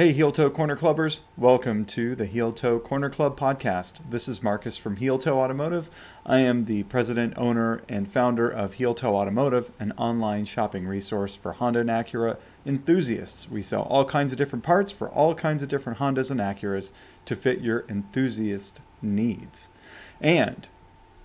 Hey, Heel Toe Corner Clubbers. Welcome to the Heel Toe Corner Club podcast. This is Marcus from Heel Toe Automotive. I am the president, owner, and founder of Heel Toe Automotive, an online shopping resource for Honda and Acura enthusiasts. We sell all kinds of different parts for all kinds of different Hondas and Acuras to fit your enthusiast needs. And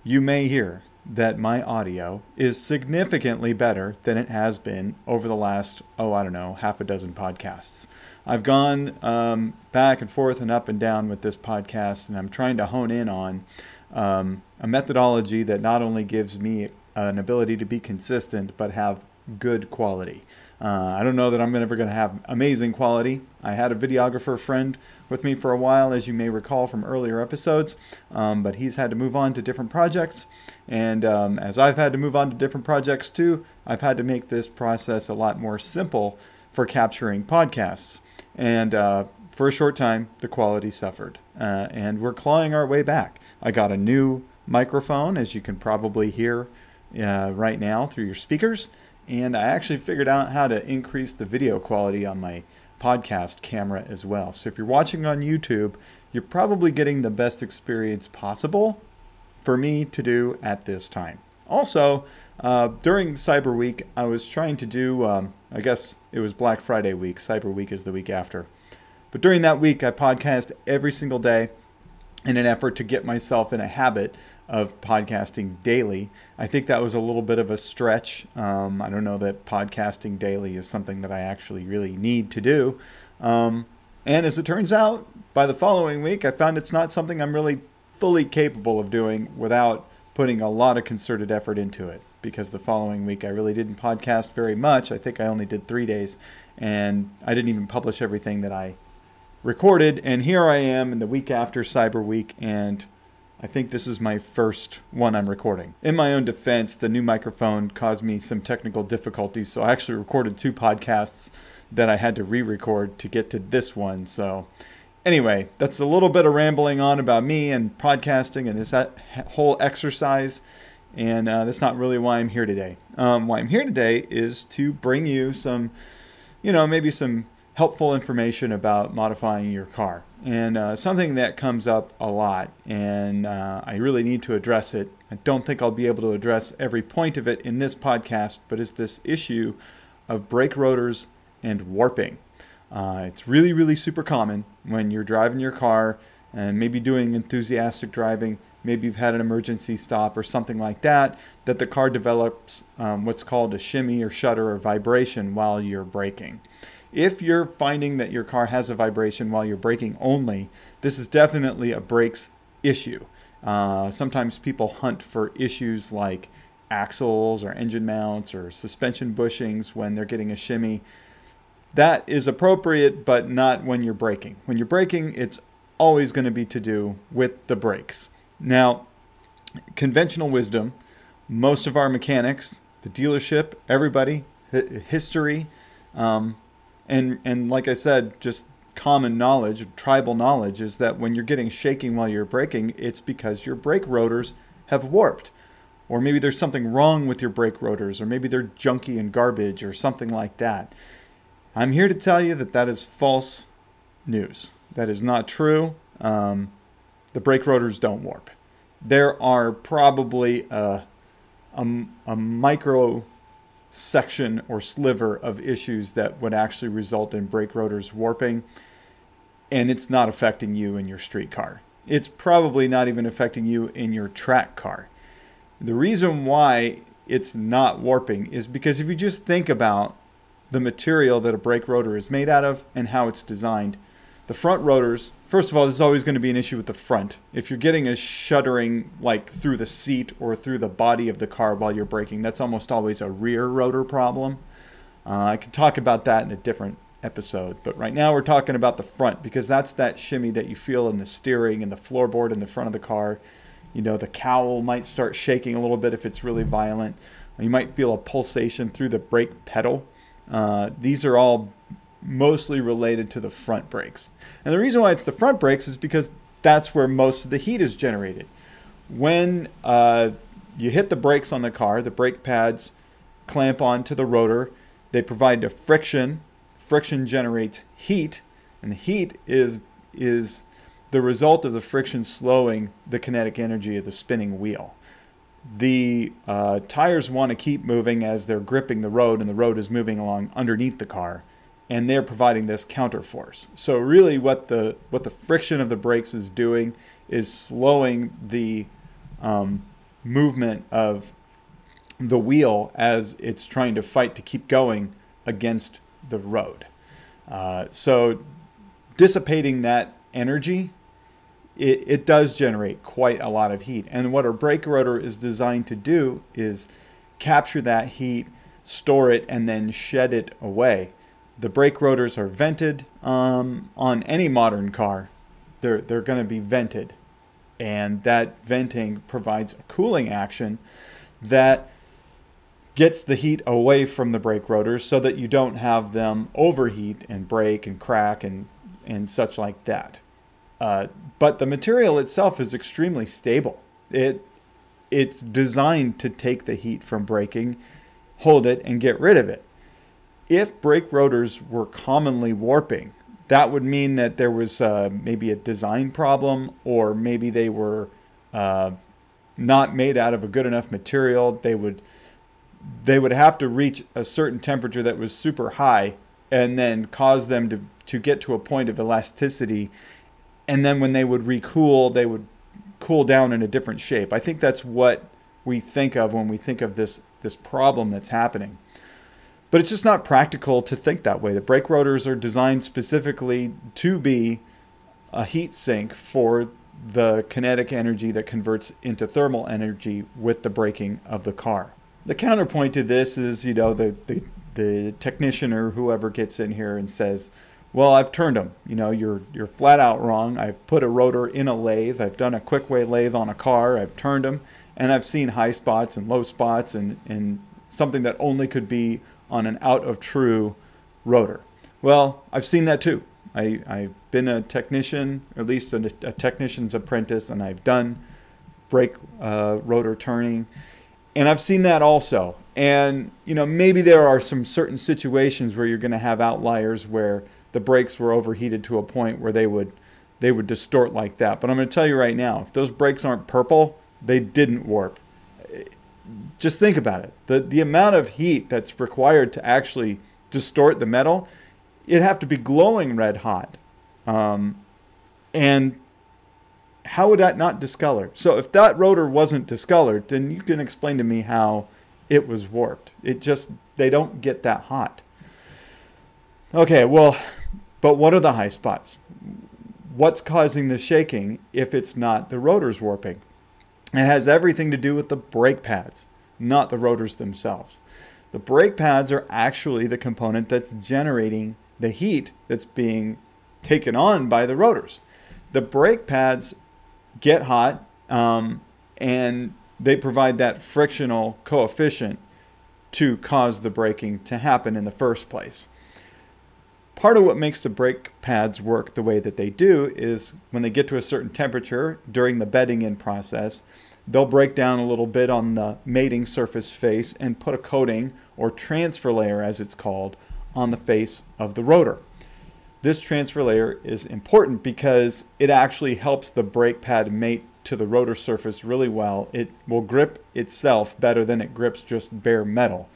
you may hear that my audio is significantly better than it has been over the last, oh, I don't know, half a dozen podcasts. I've gone um, back and forth and up and down with this podcast, and I'm trying to hone in on um, a methodology that not only gives me an ability to be consistent, but have good quality. Uh, I don't know that I'm ever going to have amazing quality. I had a videographer friend with me for a while, as you may recall from earlier episodes, um, but he's had to move on to different projects. And um, as I've had to move on to different projects too, I've had to make this process a lot more simple for capturing podcasts. And uh, for a short time, the quality suffered. Uh, and we're clawing our way back. I got a new microphone, as you can probably hear uh, right now through your speakers. And I actually figured out how to increase the video quality on my podcast camera as well. So if you're watching on YouTube, you're probably getting the best experience possible for me to do at this time. Also, uh, during Cyber Week, I was trying to do, um, I guess it was Black Friday week. Cyber Week is the week after. But during that week, I podcast every single day in an effort to get myself in a habit of podcasting daily. I think that was a little bit of a stretch. Um, I don't know that podcasting daily is something that I actually really need to do. Um, and as it turns out, by the following week, I found it's not something I'm really fully capable of doing without putting a lot of concerted effort into it. Because the following week, I really didn't podcast very much. I think I only did three days, and I didn't even publish everything that I recorded, and here I am in the week after Cyber Week, and I think this is my first one I'm recording. In my own defense, the new microphone caused me some technical difficulties, so I actually recorded two podcasts that I had to re record to get to this one. So, anyway, that's a little bit of rambling on about me and podcasting and this whole exercise. And uh, that's not really why I'm here today. Um, why I'm here today is to bring you some, you know, maybe some helpful information about modifying your car. And uh, something that comes up a lot, and uh, I really need to address it. I don't think I'll be able to address every point of it in this podcast, but is this issue of brake rotors and warping. Uh, it's really, really super common when you're driving your car and maybe doing enthusiastic driving. Maybe you've had an emergency stop or something like that, that the car develops um, what's called a shimmy or shudder or vibration while you're braking. If you're finding that your car has a vibration while you're braking only, this is definitely a brakes issue. Uh, sometimes people hunt for issues like axles or engine mounts or suspension bushings when they're getting a shimmy. That is appropriate, but not when you're braking. When you're braking, it's always going to be to do with the brakes. Now, conventional wisdom, most of our mechanics, the dealership, everybody, history, um, and and like I said, just common knowledge, tribal knowledge, is that when you're getting shaking while you're braking, it's because your brake rotors have warped. Or maybe there's something wrong with your brake rotors, or maybe they're junky and garbage, or something like that. I'm here to tell you that that is false news. That is not true. Um, the brake rotors don't warp. There are probably a, a, a micro section or sliver of issues that would actually result in brake rotors warping, and it's not affecting you in your street car. It's probably not even affecting you in your track car. The reason why it's not warping is because if you just think about the material that a brake rotor is made out of and how it's designed, the front rotors, first of all, there's always going to be an issue with the front. If you're getting a shuddering like through the seat or through the body of the car while you're braking, that's almost always a rear rotor problem. Uh, I can talk about that in a different episode, but right now we're talking about the front because that's that shimmy that you feel in the steering and the floorboard in the front of the car. You know, the cowl might start shaking a little bit if it's really violent. You might feel a pulsation through the brake pedal. Uh, these are all mostly related to the front brakes. And the reason why it's the front brakes is because that's where most of the heat is generated. When uh, you hit the brakes on the car, the brake pads clamp onto the rotor. They provide the friction. Friction generates heat, And the heat is is the result of the friction slowing the kinetic energy of the spinning wheel. The uh, tires want to keep moving as they're gripping the road, and the road is moving along underneath the car, and they're providing this counterforce. So really, what the what the friction of the brakes is doing is slowing the um, movement of the wheel as it's trying to fight to keep going against the road. Uh, so dissipating that energy, it, it does generate quite a lot of heat. And what a brake rotor is designed to do is capture that heat, store it, and then shed it away. The brake rotors are vented um, on any modern car. They're, they're going to be vented. And that venting provides a cooling action that gets the heat away from the brake rotors so that you don't have them overheat and break and crack and, and such like that. Uh, but the material itself is extremely stable. It it's designed to take the heat from braking, hold it, and get rid of it. If brake rotors were commonly warping, that would mean that there was uh, maybe a design problem, or maybe they were uh, not made out of a good enough material. They would they would have to reach a certain temperature that was super high and then cause them to, to get to a point of elasticity. And then when they would recool, they would cool down in a different shape. I think that's what we think of when we think of this, this problem that's happening. But it's just not practical to think that way. The brake rotors are designed specifically to be a heat sink for the kinetic energy that converts into thermal energy with the braking of the car the counterpoint to this is, you know, the, the, the technician or whoever gets in here and says, well, I've turned them. You know, you're you're flat out wrong. I've put a rotor in a lathe. I've done a quick way lathe on a car. I've turned them, and I've seen high spots and low spots, and and something that only could be on an out of true rotor. Well, I've seen that too. I I've been a technician, at least a, a technician's apprentice, and I've done brake uh, rotor turning and I've seen that also. And, you know, maybe there are some certain situations where you're going to have outliers where the brakes were overheated to a point where they would they would distort like that. But I'm going to tell you right now, if those brakes aren't purple, they didn't warp. Just think about it. The the amount of heat that's required to actually distort the metal, it'd have to be glowing red hot. Um, and how would that not discolor? So if that rotor wasn't discolored, then you can explain to me how it was warped. It just they don't get that hot. Okay, well, but what are the high spots? What's causing the shaking if it's not the rotors warping? It has everything to do with the brake pads, not the rotors themselves. The brake pads are actually the component that's generating the heat that's being taken on by the rotors. The brake pads get hot, um, and they provide that frictional coefficient to cause the braking to happen in the first place. Part of what makes the brake pads work the way that they do is when they get to a certain temperature during the bedding in process, they'll break down a little bit on the mating surface face and put a coating or transfer layer, as it's called, on the face of the rotor. This transfer layer is important because it actually helps the brake pad mate to the rotor surface really well. It will grip itself better than it grips just bare metal.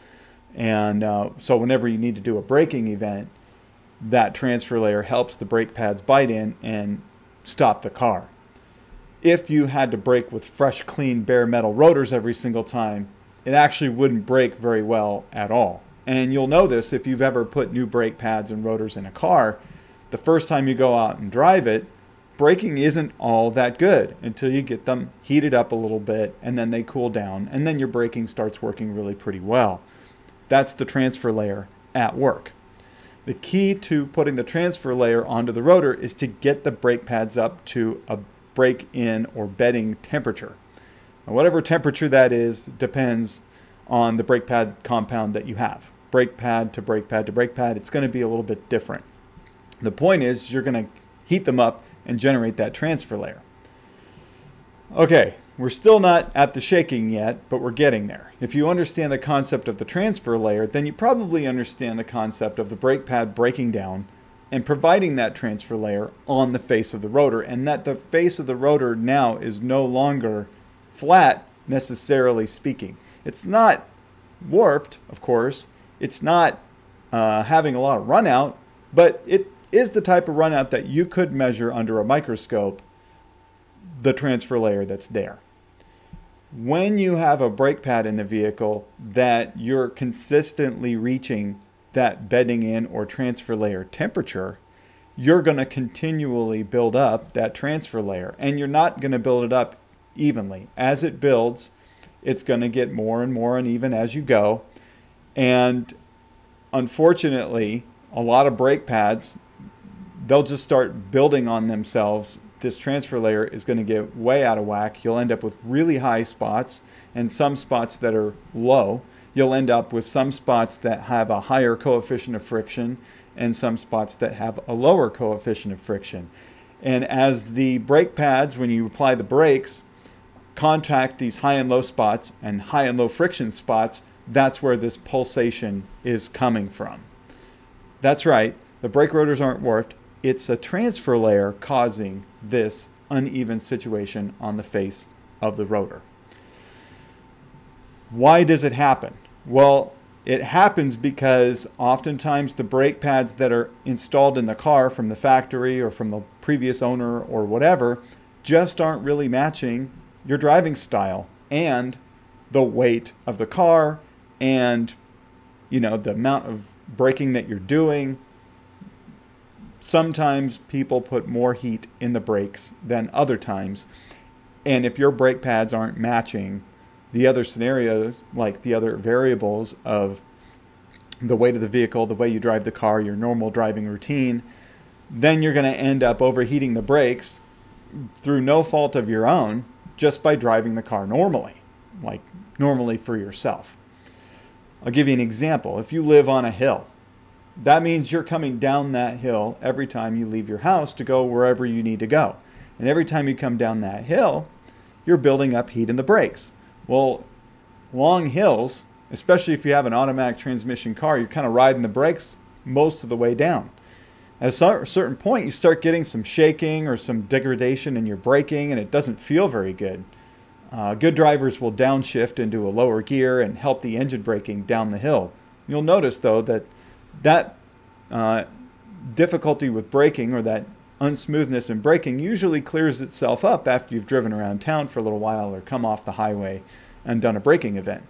And uh, so, whenever you need to do a braking event, that transfer layer helps the brake pads bite in and stop the car. If you had to brake with fresh, clean, bare metal rotors every single time, it actually wouldn't brake very well at all. And you'll know this if you've ever put new brake pads and rotors in a car the first time you go out and drive it, braking isn't all that good until you get them heated up a little bit and then they cool down and then your braking starts working really pretty well. That's the transfer layer at work. The key to putting the transfer layer onto the rotor is to get the brake pads up to a break in or bedding temperature. Now, whatever temperature that is depends on the brake pad compound that you have. Brake pad to brake pad to brake pad, it's going to be a little bit different. The point is you're going to heat them up and generate that transfer layer. Okay, we're still not at the shaking yet, but we're getting there. If you understand the concept of the transfer layer, then you probably understand the concept of the brake pad breaking down and providing that transfer layer on the face of the rotor, and that the face of the rotor now is no longer flat, necessarily speaking. It's not warped, of course, it's not uh, having a lot of runout, but it is the type of runout that you could measure under a microscope the transfer layer that's there. When you have a brake pad in the vehicle that you're consistently reaching that bedding in or transfer layer temperature, you're going to continually build up that transfer layer and you're not going to build it up evenly. As it builds, it's going to get more and more uneven as you go. And unfortunately, a lot of brake pads, they'll just start building on themselves. This transfer layer is going to get way out of whack. You'll end up with really high spots and some spots that are low. You'll end up with some spots that have a higher coefficient of friction and some spots that have a lower coefficient of friction. And as the brake pads, when you apply the brakes, contact these high and low spots and high and low friction spots, that's where this pulsation is coming from. That's right, the brake rotors aren't warped. It's a transfer layer causing this uneven situation on the face of the rotor. Why does it happen? Well, it happens because oftentimes the brake pads that are installed in the car from the factory or from the previous owner or whatever just aren't really matching your driving style and the weight of the car and you know the amount of braking that you're doing sometimes people put more heat in the brakes than other times and if your brake pads aren't matching the other scenarios like the other variables of the weight of the vehicle the way you drive the car your normal driving routine then you're going to end up overheating the brakes through no fault of your own just by driving the car normally like normally for yourself I'll give you an example. If you live on a hill, that means you're coming down that hill every time you leave your house to go wherever you need to go. And every time you come down that hill, you're building up heat in the brakes. Well, long hills, especially if you have an automatic transmission car, you're kind of riding the brakes most of the way down. At a certain point, you start getting some shaking or some degradation in your braking, and it doesn't feel very good. Uh, good drivers will downshift into a lower gear and help the engine braking down the hill. You'll notice, though, that that uh, difficulty with braking or that unsmoothness in braking usually clears itself up after you've driven around town for a little while or come off the highway and done a braking event.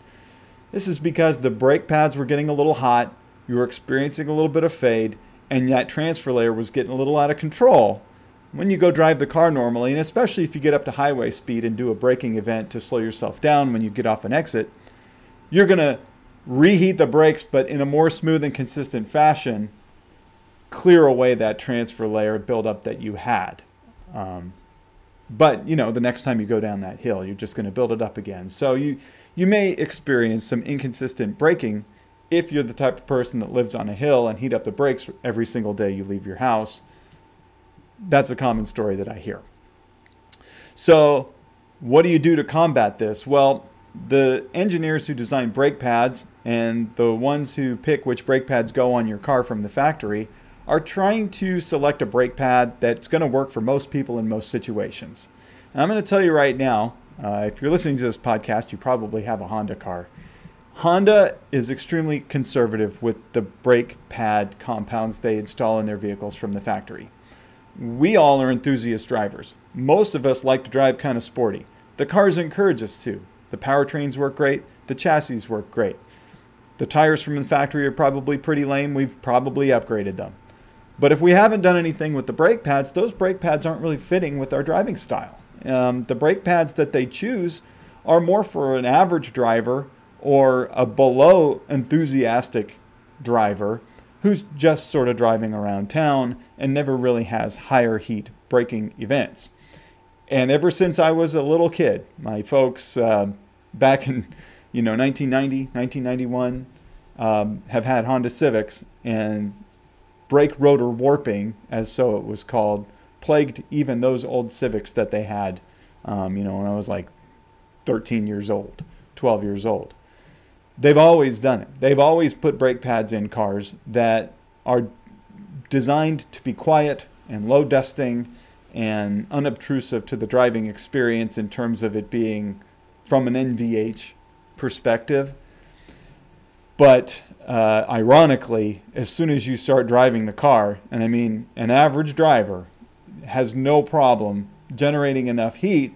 This is because the brake pads were getting a little hot, you were experiencing a little bit of fade, and that transfer layer was getting a little out of control when you go drive the car normally, and especially if you get up to highway speed and do a braking event to slow yourself down when you get off an exit, you're going to reheat the brakes, but in a more smooth and consistent fashion, clear away that transfer layer buildup that you had. Um, but you know, the next time you go down that hill, you're just going to build it up again. So you you may experience some inconsistent braking if you're the type of person that lives on a hill and heat up the brakes every single day you leave your house that's a common story that I hear. So, what do you do to combat this? Well, the engineers who design brake pads and the ones who pick which brake pads go on your car from the factory are trying to select a brake pad that's going to work for most people in most situations. And I'm going to tell you right now uh, if you're listening to this podcast, you probably have a Honda car. Honda is extremely conservative with the brake pad compounds they install in their vehicles from the factory we all are enthusiast drivers. Most of us like to drive kind of sporty. The cars encourage us to. The powertrains work great, the chassis work great. The tires from the factory are probably pretty lame, we've probably upgraded them. But if we haven't done anything with the brake pads, those brake pads aren't really fitting with our driving style. Um, the brake pads that they choose are more for an average driver or a below enthusiastic driver who's just sort of driving around town and never really has higher heat braking events. And ever since I was a little kid, my folks uh, back in you know 1990, 1991 um, have had Honda Civics and brake rotor warping, as so it was called, plagued even those old Civics that they had, um, you know, when I was like 13 years old, 12 years old. They've always done it. They've always put brake pads in cars that are designed to be quiet and low dusting and unobtrusive to the driving experience in terms of it being from an NVH perspective. But uh, ironically, as soon as you start driving the car, and I mean an average driver has no problem generating enough heat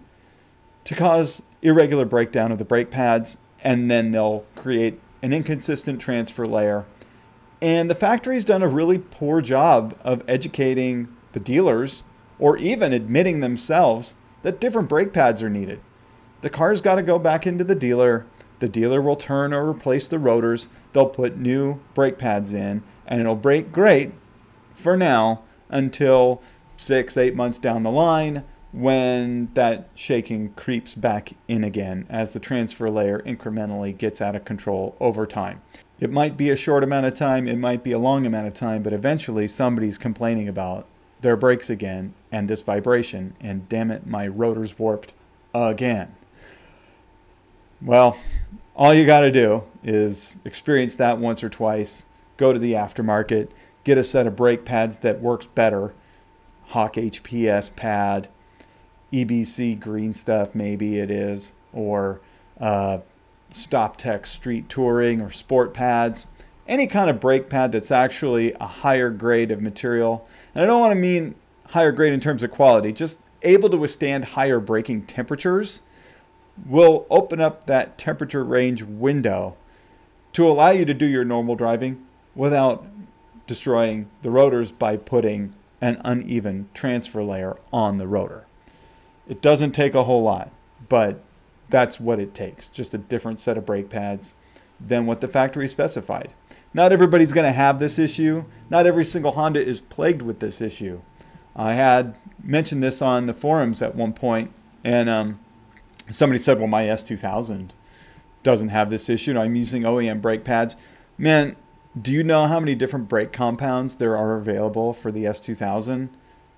to cause irregular breakdown of the brake pads, and then they'll create an inconsistent transfer layer. And the factory's done a really poor job of educating the dealers or even admitting themselves that different brake pads are needed. The car's got to go back into the dealer. The dealer will turn or replace the rotors. They'll put new brake pads in, and it'll brake great for now until six, eight months down the line when that shaking creeps back in again as the transfer layer incrementally gets out of control over time. It might be a short amount of time, it might be a long amount of time, but eventually somebody's complaining about their brakes again and this vibration, and damn it, my rotor's warped again. Well, all you got to do is experience that once or twice, go to the aftermarket, get a set of brake pads that works better, Hawk HPS pad, EBC green stuff, maybe it is, or uh, StopTech Street Touring or Sport pads, any kind of brake pad that's actually a higher grade of material. And I don't want to mean higher grade in terms of quality, just able to withstand higher braking temperatures will open up that temperature range window to allow you to do your normal driving without destroying the rotors by putting an uneven transfer layer on the rotor. It doesn't take a whole lot, but that's what it takes. Just a different set of brake pads than what the factory specified. Not everybody's going to have this issue. Not every single Honda is plagued with this issue. I had mentioned this on the forums at one point, and um, somebody said, "Well, my S2000 doesn't have this issue. I'm using OEM brake pads." Man, do you know how many different brake compounds there are available for the S2000?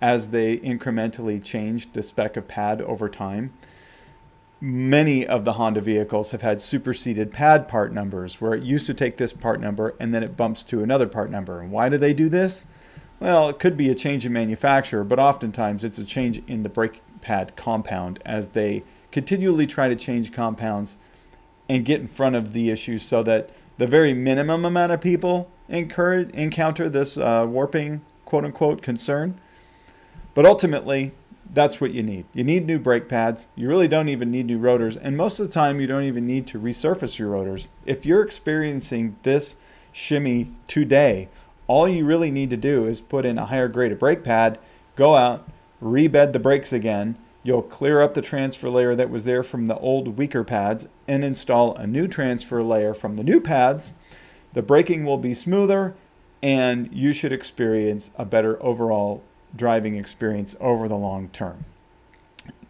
as they incrementally changed the spec of pad over time. Many of the Honda vehicles have had superseded pad part numbers where it used to take this part number and then it bumps to another part number. And why do they do this? Well, it could be a change in manufacturer, but oftentimes it's a change in the brake pad compound as they continually try to change compounds and get in front of the issues so that the very minimum amount of people incur, encounter this uh, warping quote unquote concern but ultimately, that's what you need. You need new brake pads. You really don't even need new rotors. And most of the time, you don't even need to resurface your rotors. If you're experiencing this shimmy today, all you really need to do is put in a higher grade of brake pad, go out, rebed the brakes again. You'll clear up the transfer layer that was there from the old weaker pads and install a new transfer layer from the new pads. The braking will be smoother and you should experience a better overall driving experience over the long term.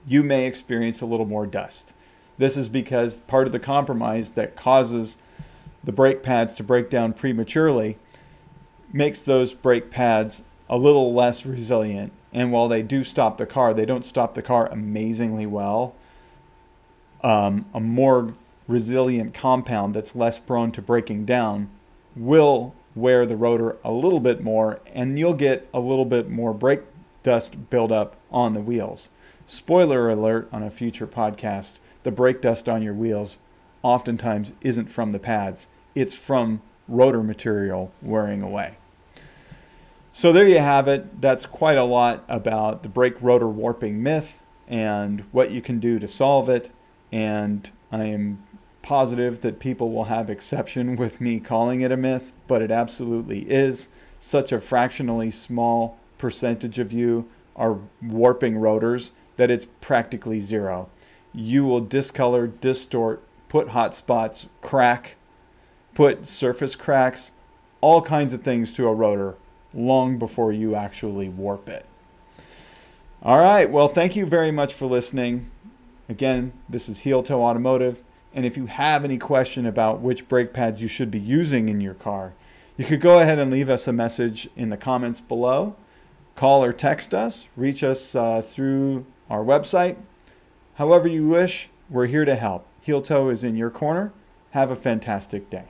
You may experience a little more dust. This is because part of the compromise that causes the brake pads to break down prematurely makes those brake pads a little less resilient. And while they do stop the car, they don't stop the car amazingly well. Um, a more resilient compound that's less prone to breaking down will wear the rotor a little bit more, and you'll get a little bit more brake dust buildup on the wheels. Spoiler alert on a future podcast the brake dust on your wheels oftentimes isn't from the pads, it's from rotor material wearing away. So there you have it. That's quite a lot about the brake rotor warping myth and what you can do to solve it. And I am positive that people will have exception with me calling it a myth, but it absolutely is. Such a fractionally small percentage of you are warping rotors that it's practically zero. You will discolor, distort, put hot spots, crack, put surface cracks, all kinds of things to a rotor long before you actually warp it. All right, well, thank you very much for listening. Again, this is Heel Toe Automotive. And if you have any question about which brake pads you should be using in your car, you could go ahead and leave us a message in the comments below. Call or text us, reach us uh, through our website. However, you wish, we're here to help. Heel Toe is in your corner. Have a fantastic day.